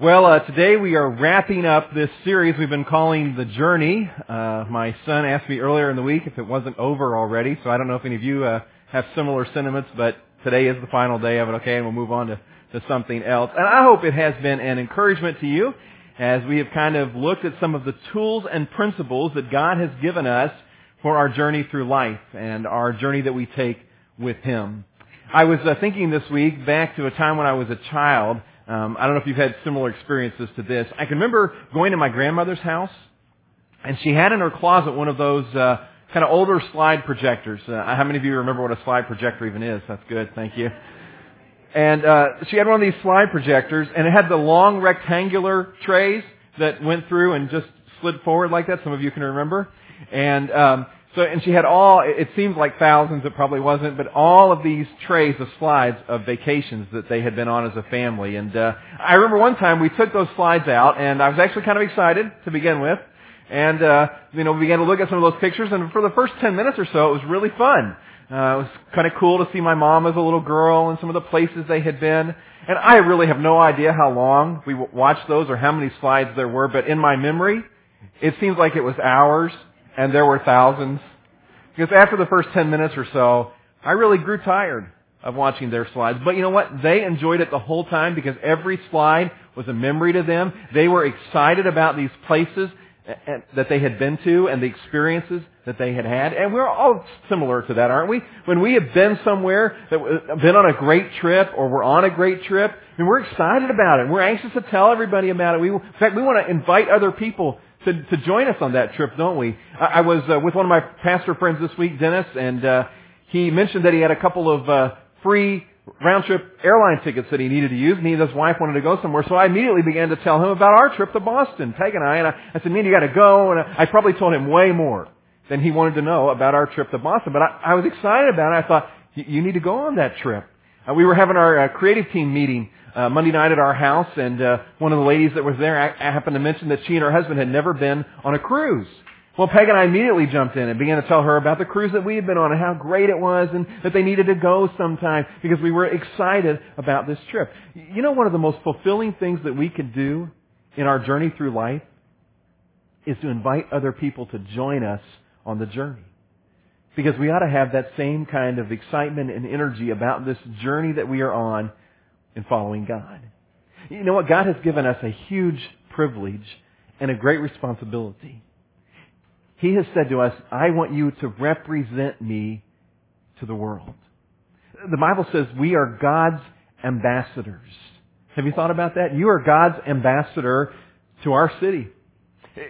Well, uh, today we are wrapping up this series we've been calling The Journey. Uh, my son asked me earlier in the week if it wasn't over already, so I don't know if any of you uh, have similar sentiments, but today is the final day of it, okay, and we'll move on to, to something else. And I hope it has been an encouragement to you as we have kind of looked at some of the tools and principles that God has given us for our journey through life and our journey that we take with Him. I was uh, thinking this week back to a time when I was a child um, I don't know if you've had similar experiences to this. I can remember going to my grandmother's house, and she had in her closet one of those uh, kind of older slide projectors. Uh, how many of you remember what a slide projector even is? That's good, thank you. And uh, she had one of these slide projectors, and it had the long rectangular trays that went through and just slid forward like that. Some of you can remember. And um, so, and she had all, it seemed like thousands, it probably wasn't, but all of these trays of slides of vacations that they had been on as a family. And, uh, I remember one time we took those slides out and I was actually kind of excited to begin with. And, uh, you know, we began to look at some of those pictures and for the first 10 minutes or so, it was really fun. Uh, it was kind of cool to see my mom as a little girl and some of the places they had been. And I really have no idea how long we watched those or how many slides there were, but in my memory, it seems like it was hours and there were thousands. Because after the first 10 minutes or so, I really grew tired of watching their slides. But you know what? They enjoyed it the whole time because every slide was a memory to them. They were excited about these places that they had been to and the experiences that they had had. And we're all similar to that, aren't we? When we have been somewhere, that been on a great trip or we're on a great trip, and we're excited about it. We're anxious to tell everybody about it. We, in fact, we want to invite other people to, to join us on that trip, don't we? I, I was uh, with one of my pastor friends this week, Dennis, and uh, he mentioned that he had a couple of uh, free round trip airline tickets that he needed to use, and he and his wife wanted to go somewhere. So I immediately began to tell him about our trip to Boston, Peg and I, and I, I said, "Man, you got to go." And I, I probably told him way more than he wanted to know about our trip to Boston. But I, I was excited about it. I thought, "You need to go on that trip." Uh, we were having our uh, creative team meeting uh, Monday night at our house, and uh, one of the ladies that was there I, happened to mention that she and her husband had never been on a cruise. Well, Peg and I immediately jumped in and began to tell her about the cruise that we had been on and how great it was and that they needed to go sometime because we were excited about this trip. You know, one of the most fulfilling things that we can do in our journey through life is to invite other people to join us on the journey. Because we ought to have that same kind of excitement and energy about this journey that we are on in following God. You know what? God has given us a huge privilege and a great responsibility. He has said to us, I want you to represent me to the world. The Bible says we are God's ambassadors. Have you thought about that? You are God's ambassador to our city.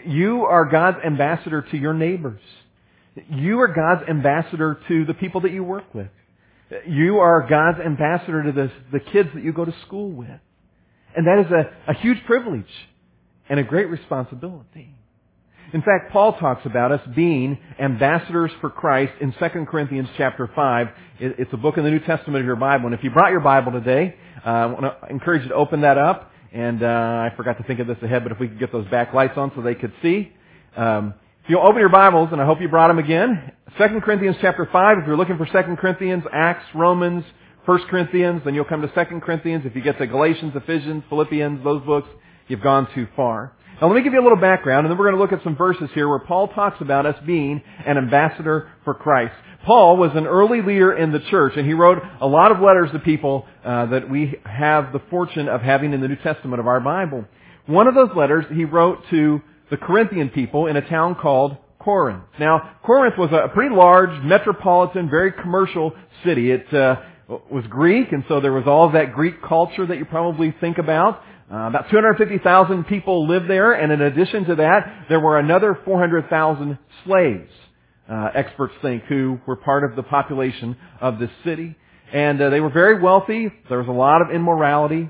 You are God's ambassador to your neighbors. You are God's ambassador to the people that you work with. You are God's ambassador to the, the kids that you go to school with. And that is a, a huge privilege and a great responsibility. In fact, Paul talks about us being ambassadors for Christ in 2 Corinthians chapter 5. It's a book in the New Testament of your Bible. And if you brought your Bible today, uh, I want to encourage you to open that up. And uh, I forgot to think of this ahead, but if we could get those back lights on so they could see. Um, if you'll open your Bibles, and I hope you brought them again, 2 Corinthians chapter 5, if you're looking for 2 Corinthians, Acts, Romans, 1 Corinthians, then you'll come to 2 Corinthians. If you get to Galatians, Ephesians, Philippians, those books, you've gone too far. Now let me give you a little background, and then we're going to look at some verses here where Paul talks about us being an ambassador for Christ. Paul was an early leader in the church, and he wrote a lot of letters to people uh, that we have the fortune of having in the New Testament of our Bible. One of those letters he wrote to the Corinthian people in a town called Corinth. Now, Corinth was a pretty large, metropolitan, very commercial city. It uh, was Greek, and so there was all of that Greek culture that you probably think about. Uh, about 250,000 people lived there, and in addition to that, there were another 400,000 slaves, uh, experts think, who were part of the population of this city. And uh, they were very wealthy. There was a lot of immorality,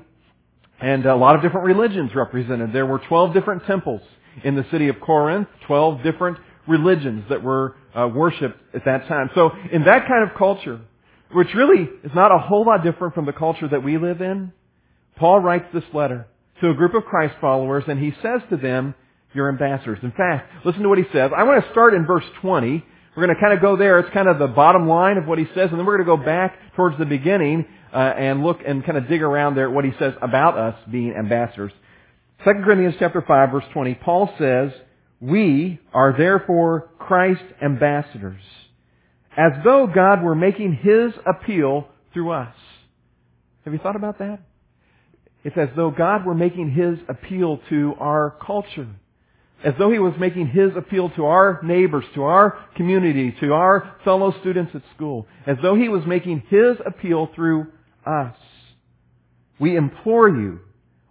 and a lot of different religions represented. There were 12 different temples in the city of Corinth, 12 different religions that were uh, worshipped at that time. So in that kind of culture, which really is not a whole lot different from the culture that we live in, Paul writes this letter to a group of Christ followers and he says to them, you're ambassadors. In fact, listen to what he says. I want to start in verse 20. We're going to kind of go there. It's kind of the bottom line of what he says, and then we're going to go back towards the beginning uh, and look and kind of dig around there at what he says about us being ambassadors. 2 Corinthians chapter 5 verse 20, Paul says, We are therefore Christ's ambassadors, as though God were making His appeal through us. Have you thought about that? It's as though God were making His appeal to our culture. As though He was making His appeal to our neighbors, to our community, to our fellow students at school. As though He was making His appeal through us. We implore you,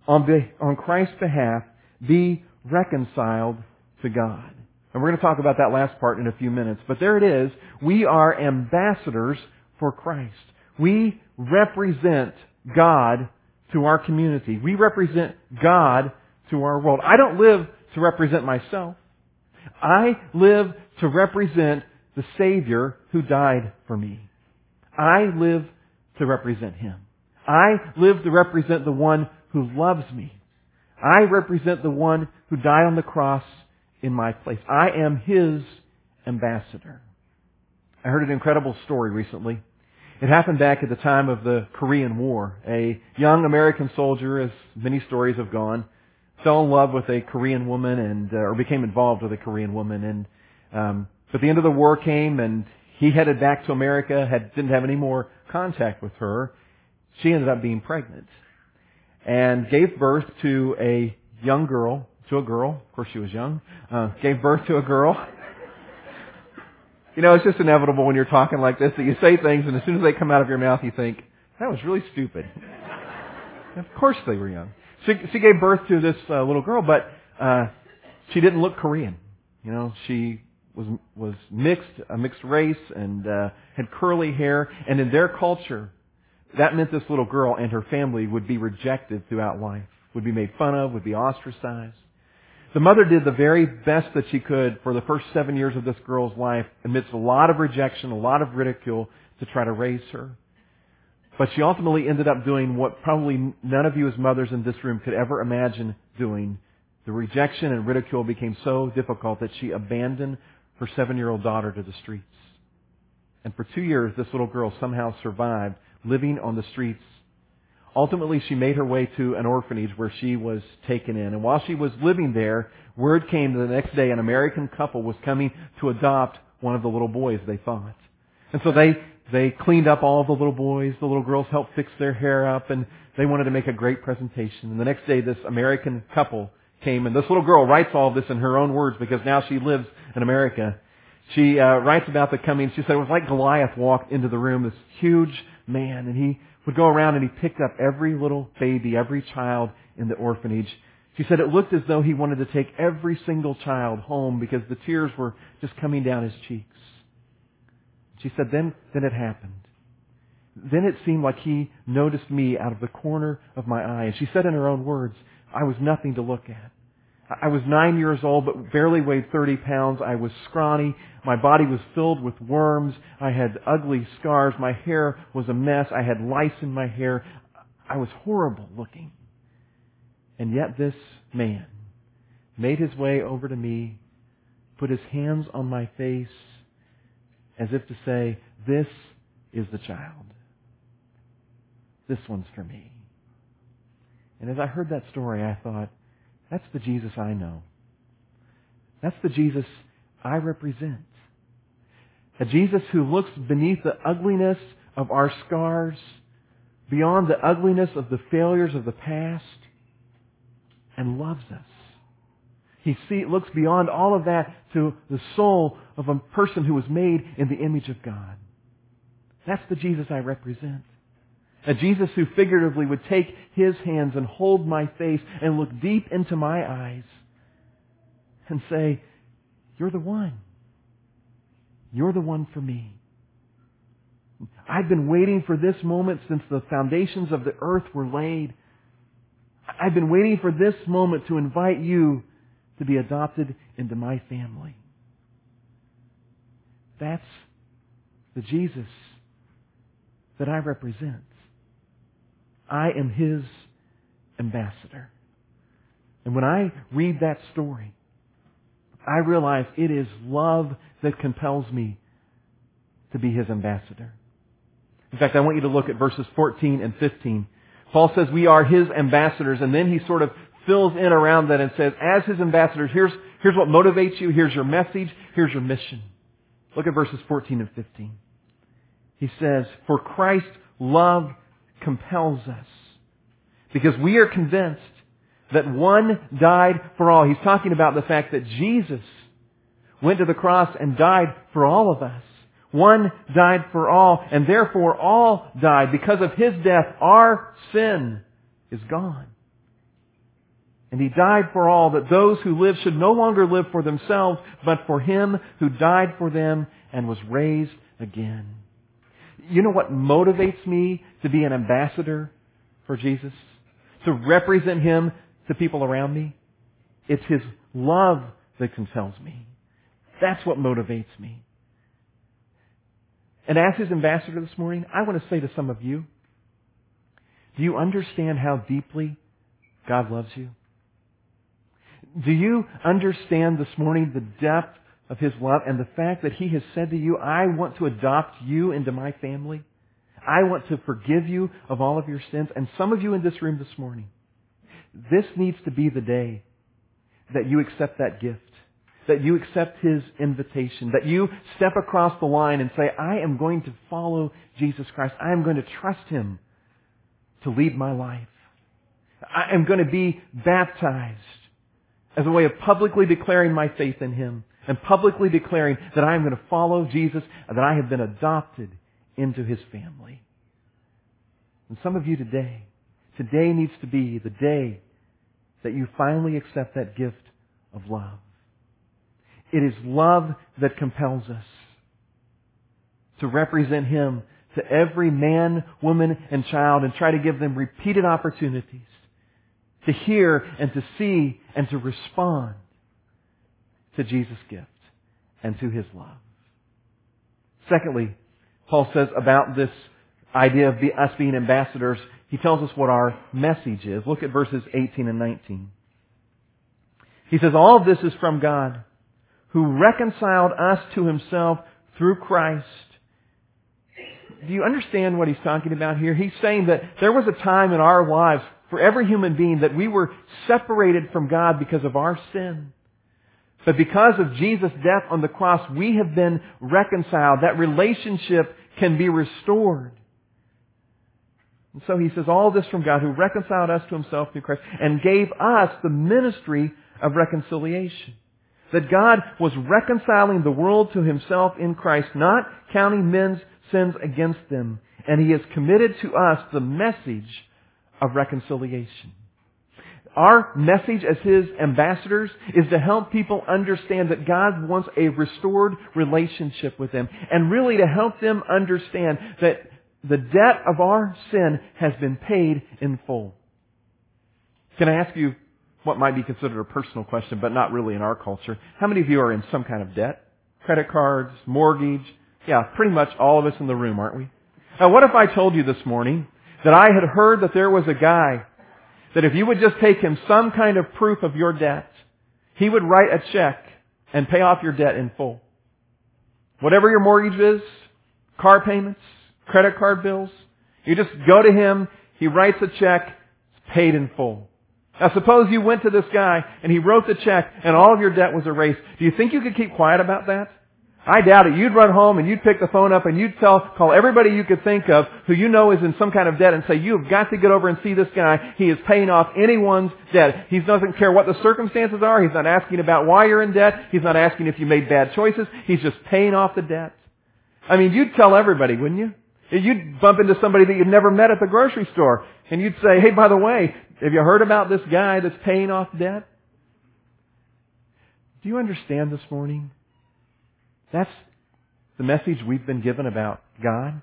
on, be, on Christ's behalf, be reconciled to God. And we're going to talk about that last part in a few minutes. But there it is. We are ambassadors for Christ. We represent God to our community. We represent God to our world. I don't live to represent myself. I live to represent the Savior who died for me. I live to represent Him. I live to represent the one who loves me. I represent the one who died on the cross in my place. I am His ambassador. I heard an incredible story recently. It happened back at the time of the Korean War. A young American soldier, as many stories have gone, fell in love with a Korean woman and, uh, or became involved with a Korean woman and, um, but the end of the war came and he headed back to America, had, didn't have any more contact with her. She ended up being pregnant and gave birth to a young girl, to a girl. Of course she was young. Uh, gave birth to a girl. You know, it's just inevitable when you're talking like this that you say things and as soon as they come out of your mouth you think, that was really stupid. of course they were young. She, she gave birth to this uh, little girl, but uh, she didn't look Korean. You know, she was was mixed, a mixed race, and uh, had curly hair. And in their culture, that meant this little girl and her family would be rejected throughout life, would be made fun of, would be ostracized. The mother did the very best that she could for the first seven years of this girl's life amidst a lot of rejection, a lot of ridicule to try to raise her. But she ultimately ended up doing what probably none of you as mothers in this room could ever imagine doing. The rejection and ridicule became so difficult that she abandoned her seven-year-old daughter to the streets. And for two years, this little girl somehow survived living on the streets Ultimately, she made her way to an orphanage where she was taken in. And while she was living there, word came the next day an American couple was coming to adopt one of the little boys, they thought. And so they, they cleaned up all the little boys. The little girls helped fix their hair up and they wanted to make a great presentation. And the next day, this American couple came and this little girl writes all of this in her own words because now she lives in America. She uh, writes about the coming. She said it was like Goliath walked into the room, this huge man, and he would go around and he picked up every little baby, every child in the orphanage. She said it looked as though he wanted to take every single child home because the tears were just coming down his cheeks. She said then, then it happened. Then it seemed like he noticed me out of the corner of my eye. And she said in her own words, I was nothing to look at. I was nine years old, but barely weighed 30 pounds. I was scrawny. My body was filled with worms. I had ugly scars. My hair was a mess. I had lice in my hair. I was horrible looking. And yet this man made his way over to me, put his hands on my face, as if to say, this is the child. This one's for me. And as I heard that story, I thought, that's the Jesus I know. That's the Jesus I represent. A Jesus who looks beneath the ugliness of our scars, beyond the ugliness of the failures of the past, and loves us. He see, looks beyond all of that to the soul of a person who was made in the image of God. That's the Jesus I represent. A Jesus who figuratively would take his hands and hold my face and look deep into my eyes and say, You're the one. You're the one for me. I've been waiting for this moment since the foundations of the earth were laid. I've been waiting for this moment to invite you to be adopted into my family. That's the Jesus that I represent. I am His ambassador. And when I read that story, I realize it is love that compels me to be His ambassador. In fact, I want you to look at verses 14 and 15. Paul says we are His ambassadors, and then he sort of fills in around that and says, as his ambassadors, here's, here's what motivates you, here's your message, here's your mission. Look at verses 14 and 15. He says, For Christ love compels us. Because we are convinced that one died for all. He's talking about the fact that Jesus went to the cross and died for all of us. One died for all, and therefore all died. Because of His death, our sin is gone. And He died for all, that those who live should no longer live for themselves, but for Him who died for them and was raised again. You know what motivates me to be an ambassador for Jesus? To represent Him to people around me? It's His love that compels me. That's what motivates me. And as His ambassador this morning, I want to say to some of you, do you understand how deeply God loves you? Do you understand this morning the depth of His love and the fact that He has said to you, I want to adopt you into my family? I want to forgive you of all of your sins. And some of you in this room this morning, this needs to be the day that you accept that gift. That you accept His invitation. That you step across the line and say, I am going to follow Jesus Christ. I am going to trust Him to lead my life. I am going to be baptized as a way of publicly declaring my faith in Him and publicly declaring that I am going to follow Jesus and that I have been adopted into His family. And some of you today, today needs to be the day that you finally accept that gift of love. It is love that compels us to represent Him to every man, woman, and child and try to give them repeated opportunities to hear and to see and to respond to Jesus' gift and to His love. Secondly, Paul says about this idea of us being ambassadors, he tells us what our message is. Look at verses 18 and 19. He says, all of this is from God, who reconciled us to himself through Christ. Do you understand what he's talking about here? He's saying that there was a time in our lives for every human being that we were separated from God because of our sin. But because of Jesus' death on the cross, we have been reconciled. That relationship can be restored. And so he says, all this from God who reconciled us to himself through Christ and gave us the ministry of reconciliation. That God was reconciling the world to himself in Christ, not counting men's sins against them. And he has committed to us the message of reconciliation. Our message as His ambassadors is to help people understand that God wants a restored relationship with them and really to help them understand that the debt of our sin has been paid in full. Can I ask you what might be considered a personal question, but not really in our culture? How many of you are in some kind of debt? Credit cards, mortgage? Yeah, pretty much all of us in the room, aren't we? Now what if I told you this morning that I had heard that there was a guy that if you would just take him some kind of proof of your debt, he would write a check and pay off your debt in full. Whatever your mortgage is, car payments, credit card bills, you just go to him, he writes a check, it's paid in full. Now suppose you went to this guy and he wrote the check and all of your debt was erased. Do you think you could keep quiet about that? I doubt it. You'd run home and you'd pick the phone up and you'd tell, call everybody you could think of who you know is in some kind of debt and say, you've got to get over and see this guy. He is paying off anyone's debt. He doesn't care what the circumstances are. He's not asking about why you're in debt. He's not asking if you made bad choices. He's just paying off the debt. I mean, you'd tell everybody, wouldn't you? You'd bump into somebody that you'd never met at the grocery store and you'd say, hey, by the way, have you heard about this guy that's paying off debt? Do you understand this morning? That's the message we've been given about God?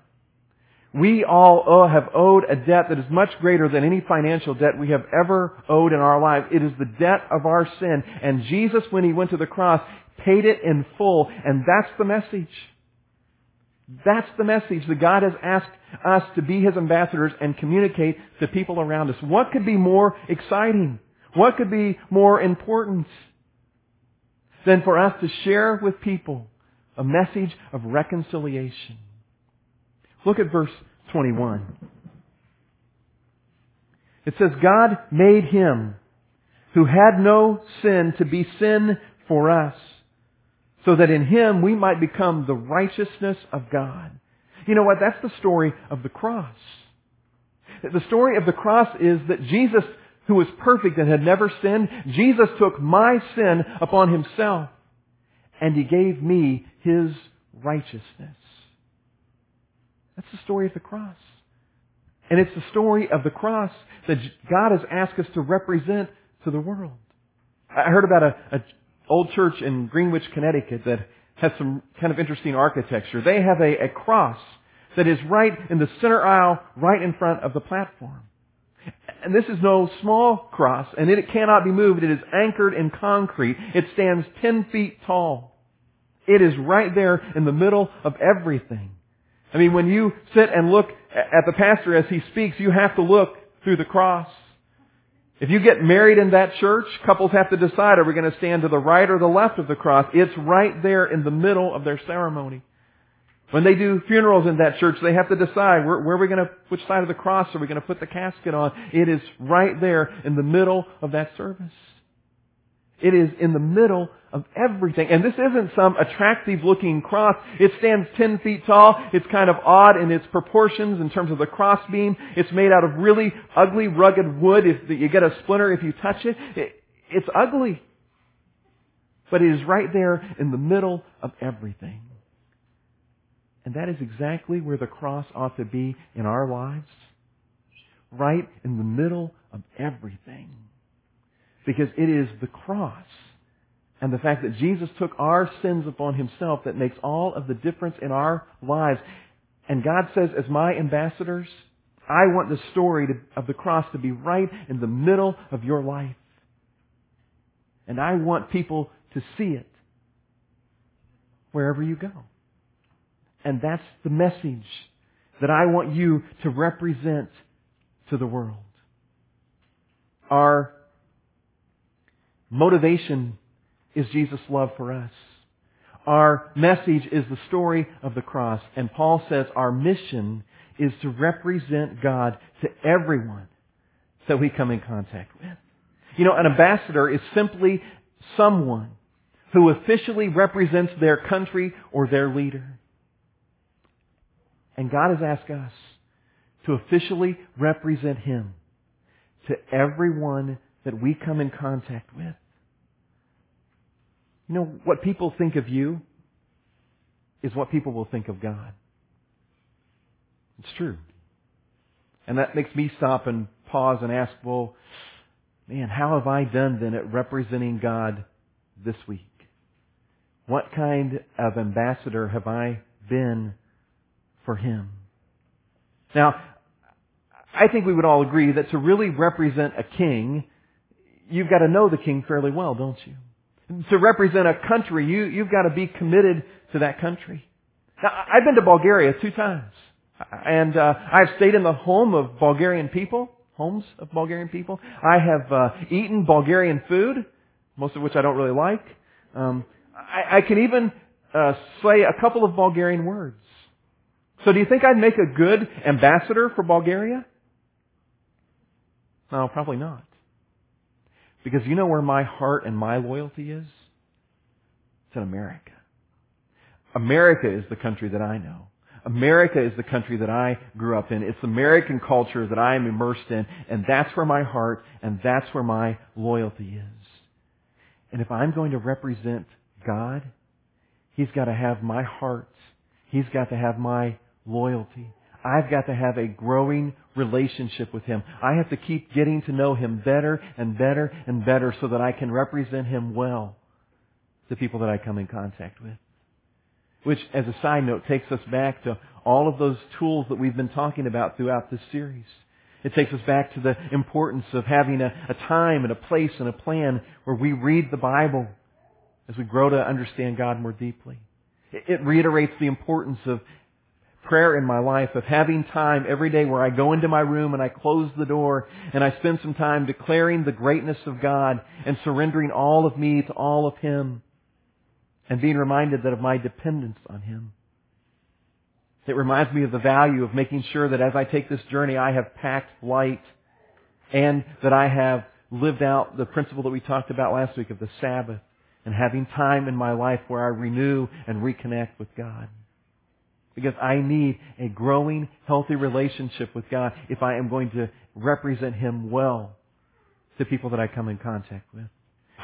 We all owe, have owed a debt that is much greater than any financial debt we have ever owed in our lives. It is the debt of our sin. And Jesus, when He went to the cross, paid it in full. And that's the message. That's the message that God has asked us to be His ambassadors and communicate to people around us. What could be more exciting? What could be more important than for us to share with people a message of reconciliation. Look at verse 21. It says, God made him who had no sin to be sin for us, so that in Him we might become the righteousness of God. You know what? That's the story of the cross. The story of the cross is that Jesus, who was perfect and had never sinned, Jesus took my sin upon Himself and He gave me His righteousness. That's the story of the cross. And it's the story of the cross that God has asked us to represent to the world. I heard about a, a old church in Greenwich, Connecticut that has some kind of interesting architecture. They have a, a cross that is right in the center aisle, right in front of the platform. And this is no small cross, and it cannot be moved. It is anchored in concrete. It stands 10 feet tall. It is right there in the middle of everything. I mean, when you sit and look at the pastor as he speaks, you have to look through the cross. If you get married in that church, couples have to decide, are we going to stand to the right or the left of the cross? It's right there in the middle of their ceremony. When they do funerals in that church, they have to decide where, where are we going to, which side of the cross are we going to put the casket on? It is right there in the middle of that service. It is in the middle of everything. And this isn't some attractive looking cross. It stands 10 feet tall. It's kind of odd in its proportions in terms of the cross beam. It's made out of really ugly, rugged wood. If you get a splinter if you touch it, it it's ugly. But it is right there in the middle of everything. And that is exactly where the cross ought to be in our lives. Right in the middle of everything. Because it is the cross and the fact that Jesus took our sins upon himself that makes all of the difference in our lives. And God says, as my ambassadors, I want the story to, of the cross to be right in the middle of your life. And I want people to see it wherever you go. And that's the message that I want you to represent to the world. Our Motivation is Jesus' love for us. Our message is the story of the cross. And Paul says our mission is to represent God to everyone that we come in contact with. You know, an ambassador is simply someone who officially represents their country or their leader. And God has asked us to officially represent Him to everyone that we come in contact with. You know, what people think of you is what people will think of God. It's true. And that makes me stop and pause and ask, well, man, how have I done then at representing God this week? What kind of ambassador have I been for Him? Now, I think we would all agree that to really represent a king, you've got to know the king fairly well, don't you? To represent a country, you, you've got to be committed to that country. Now, I've been to Bulgaria two times. And uh, I've stayed in the home of Bulgarian people, homes of Bulgarian people. I have uh, eaten Bulgarian food, most of which I don't really like. Um, I, I can even uh, say a couple of Bulgarian words. So do you think I'd make a good ambassador for Bulgaria? No, probably not. Because you know where my heart and my loyalty is? It's in America. America is the country that I know. America is the country that I grew up in. It's American culture that I am immersed in, and that's where my heart and that's where my loyalty is. And if I'm going to represent God, He's got to have my heart. He's got to have my loyalty. I've got to have a growing relationship with Him. I have to keep getting to know Him better and better and better so that I can represent Him well to people that I come in contact with. Which, as a side note, takes us back to all of those tools that we've been talking about throughout this series. It takes us back to the importance of having a, a time and a place and a plan where we read the Bible as we grow to understand God more deeply. It, it reiterates the importance of prayer in my life of having time every day where I go into my room and I close the door and I spend some time declaring the greatness of God and surrendering all of me to all of Him and being reminded that of my dependence on Him. It reminds me of the value of making sure that as I take this journey I have packed light and that I have lived out the principle that we talked about last week of the Sabbath and having time in my life where I renew and reconnect with God. Because I need a growing, healthy relationship with God if I am going to represent Him well to people that I come in contact with.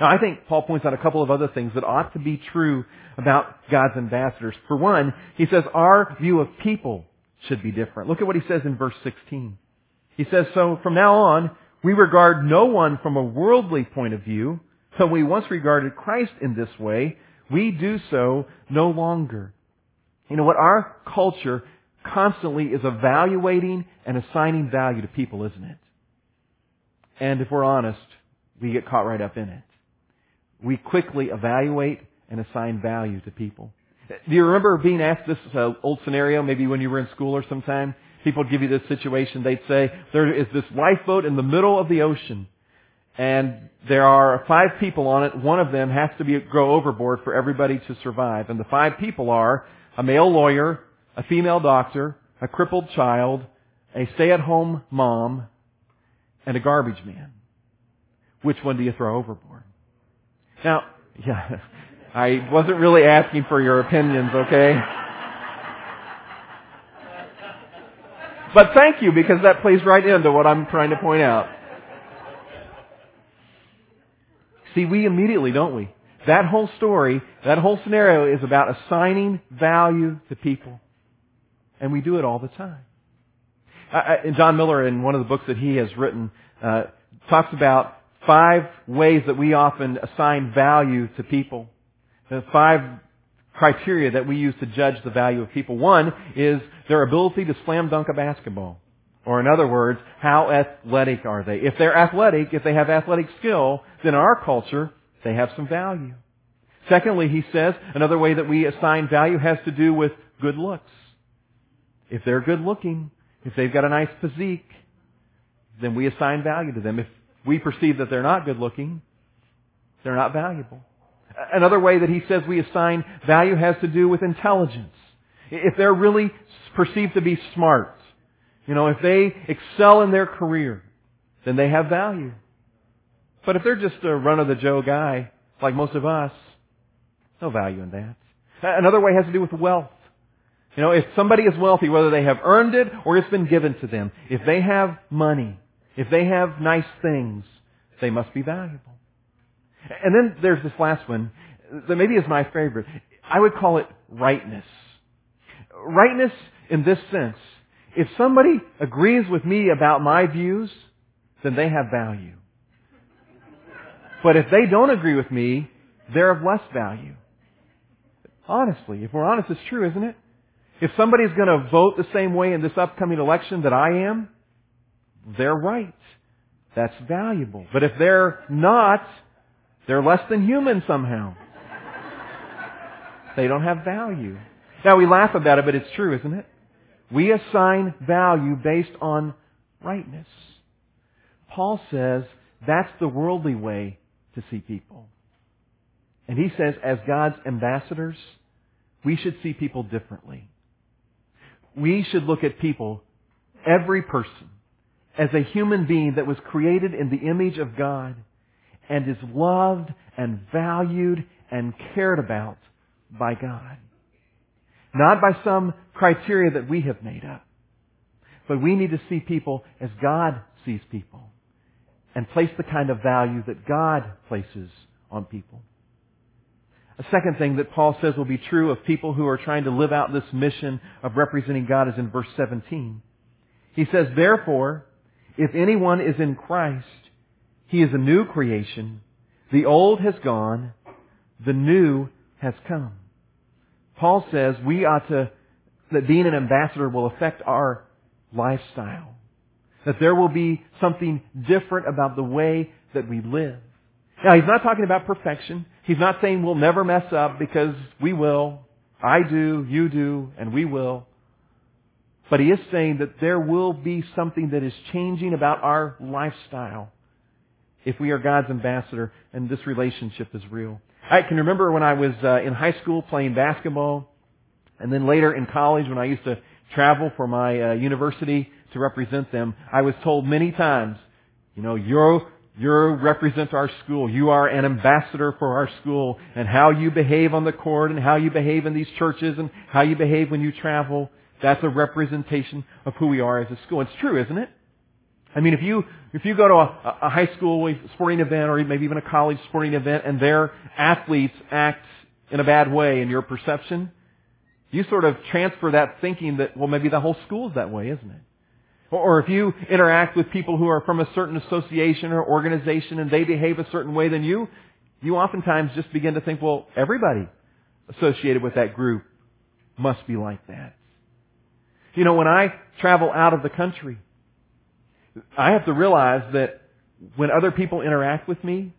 Now, I think Paul points out a couple of other things that ought to be true about God's ambassadors. For one, he says our view of people should be different. Look at what he says in verse 16. He says, So from now on, we regard no one from a worldly point of view. So we once regarded Christ in this way, we do so no longer. You know what? Our culture constantly is evaluating and assigning value to people, isn't it? And if we're honest, we get caught right up in it. We quickly evaluate and assign value to people. Do you remember being asked this uh, old scenario, maybe when you were in school or sometime? People would give you this situation. They'd say, there is this lifeboat in the middle of the ocean, and there are five people on it. One of them has to be, go overboard for everybody to survive. And the five people are a male lawyer, a female doctor, a crippled child, a stay-at-home mom, and a garbage man. Which one do you throw overboard? Now, yeah, I wasn't really asking for your opinions, okay? But thank you because that plays right into what I'm trying to point out. See, we immediately, don't we? That whole story, that whole scenario is about assigning value to people. And we do it all the time. I, John Miller, in one of the books that he has written, uh, talks about five ways that we often assign value to people. The five criteria that we use to judge the value of people. One is their ability to slam dunk a basketball. Or in other words, how athletic are they? If they're athletic, if they have athletic skill, then our culture, they have some value. Secondly, he says, another way that we assign value has to do with good looks. If they're good looking, if they've got a nice physique, then we assign value to them. If we perceive that they're not good looking, they're not valuable. Another way that he says we assign value has to do with intelligence. If they're really perceived to be smart, you know, if they excel in their career, then they have value. But if they're just a run-of-the-Joe guy, like most of us, no value in that. Another way has to do with wealth. You know, if somebody is wealthy, whether they have earned it or it's been given to them, if they have money, if they have nice things, they must be valuable. And then there's this last one that maybe is my favorite. I would call it rightness. Rightness in this sense. If somebody agrees with me about my views, then they have value. But if they don't agree with me, they're of less value. Honestly, if we're honest, it's true, isn't it? If somebody's going to vote the same way in this upcoming election that I am, they're right. That's valuable. But if they're not, they're less than human somehow. They don't have value. Now we laugh about it, but it's true, isn't it? We assign value based on rightness. Paul says that's the worldly way to see people. And he says, as God's ambassadors, we should see people differently. We should look at people, every person, as a human being that was created in the image of God and is loved and valued and cared about by God. Not by some criteria that we have made up. But we need to see people as God sees people and place the kind of value that God places on people. A second thing that Paul says will be true of people who are trying to live out this mission of representing God is in verse 17. He says, Therefore, if anyone is in Christ, he is a new creation. The old has gone. The new has come. Paul says we ought to, that being an ambassador will affect our lifestyle. That there will be something different about the way that we live. Now, he's not talking about perfection. He's not saying we'll never mess up because we will. I do, you do, and we will. But he is saying that there will be something that is changing about our lifestyle if we are God's ambassador and this relationship is real. I can remember when I was uh, in high school playing basketball and then later in college when I used to travel for my uh, university to represent them, I was told many times, you know, you're, you represent our school. You are an ambassador for our school. And how you behave on the court and how you behave in these churches and how you behave when you travel, that's a representation of who we are as a school. It's true, isn't it? I mean, if you, if you go to a, a high school sporting event or maybe even a college sporting event and their athletes act in a bad way in your perception, you sort of transfer that thinking that, well, maybe the whole school's that way, isn't it? Or if you interact with people who are from a certain association or organization and they behave a certain way than you, you oftentimes just begin to think, well, everybody associated with that group must be like that. You know, when I travel out of the country, I have to realize that when other people interact with me,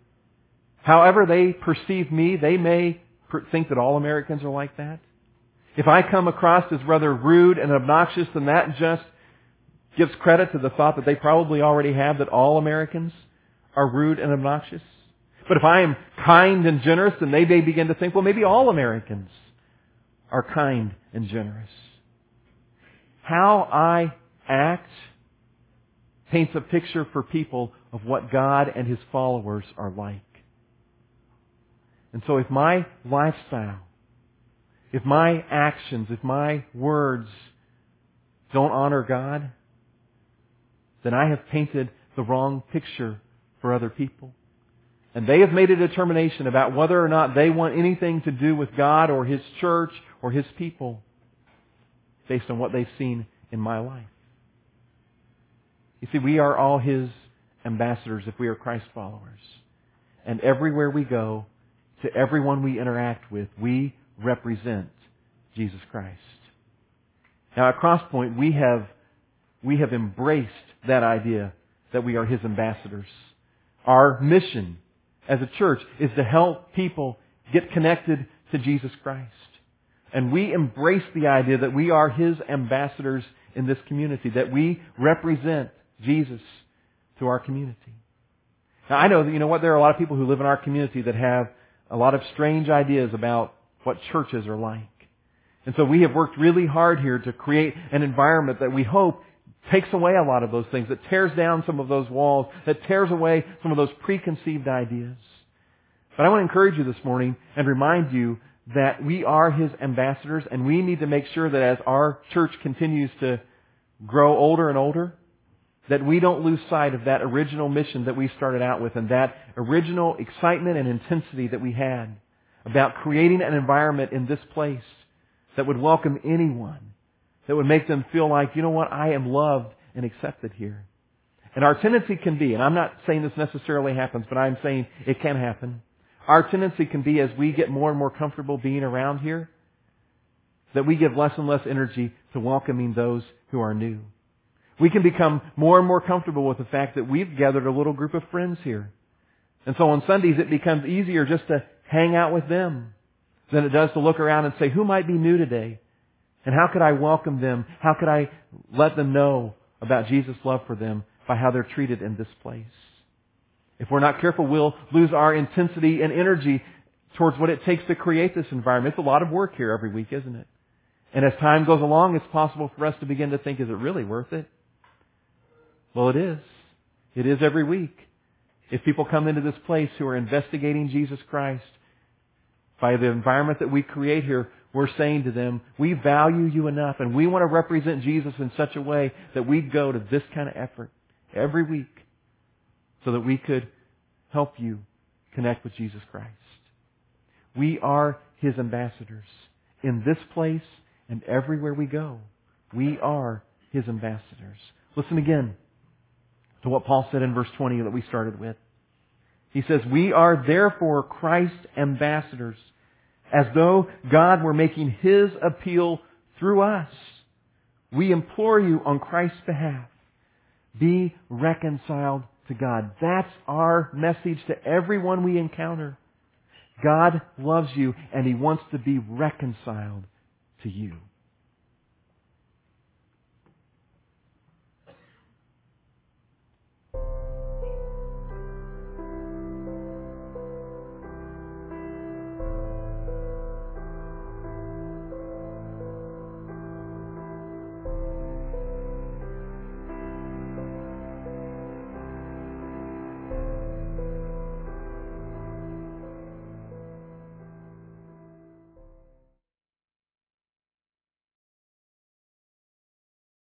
however they perceive me, they may think that all Americans are like that. If I come across as rather rude and obnoxious, then that just gives credit to the thought that they probably already have that all Americans are rude and obnoxious. But if I am kind and generous, then they may begin to think, well, maybe all Americans are kind and generous. How I act paints a picture for people of what God and His followers are like. And so if my lifestyle, if my actions, if my words don't honor God, then I have painted the wrong picture for other people. And they have made a determination about whether or not they want anything to do with God or His church or His people based on what they've seen in my life. You see, we are all His ambassadors if we are Christ followers. And everywhere we go, to everyone we interact with, we represent Jesus Christ. Now at Crosspoint, we have we have embraced that idea that we are His ambassadors. Our mission as a church is to help people get connected to Jesus Christ. And we embrace the idea that we are His ambassadors in this community, that we represent Jesus to our community. Now I know that, you know what, there are a lot of people who live in our community that have a lot of strange ideas about what churches are like. And so we have worked really hard here to create an environment that we hope takes away a lot of those things, that tears down some of those walls, that tears away some of those preconceived ideas. But I want to encourage you this morning and remind you that we are His ambassadors and we need to make sure that as our church continues to grow older and older, that we don't lose sight of that original mission that we started out with and that original excitement and intensity that we had about creating an environment in this place that would welcome anyone that would make them feel like, you know what, I am loved and accepted here. And our tendency can be, and I'm not saying this necessarily happens, but I'm saying it can happen. Our tendency can be as we get more and more comfortable being around here, that we give less and less energy to welcoming those who are new. We can become more and more comfortable with the fact that we've gathered a little group of friends here. And so on Sundays it becomes easier just to hang out with them than it does to look around and say, who might be new today? And how could I welcome them? How could I let them know about Jesus' love for them by how they're treated in this place? If we're not careful, we'll lose our intensity and energy towards what it takes to create this environment. It's a lot of work here every week, isn't it? And as time goes along, it's possible for us to begin to think, is it really worth it? Well, it is. It is every week. If people come into this place who are investigating Jesus Christ by the environment that we create here, we're saying to them, we value you enough and we want to represent Jesus in such a way that we go to this kind of effort every week so that we could help you connect with Jesus Christ. We are His ambassadors in this place and everywhere we go. We are His ambassadors. Listen again to what Paul said in verse 20 that we started with. He says, We are therefore Christ's ambassadors as though God were making His appeal through us. We implore you on Christ's behalf, be reconciled to God. That's our message to everyone we encounter. God loves you and He wants to be reconciled to you.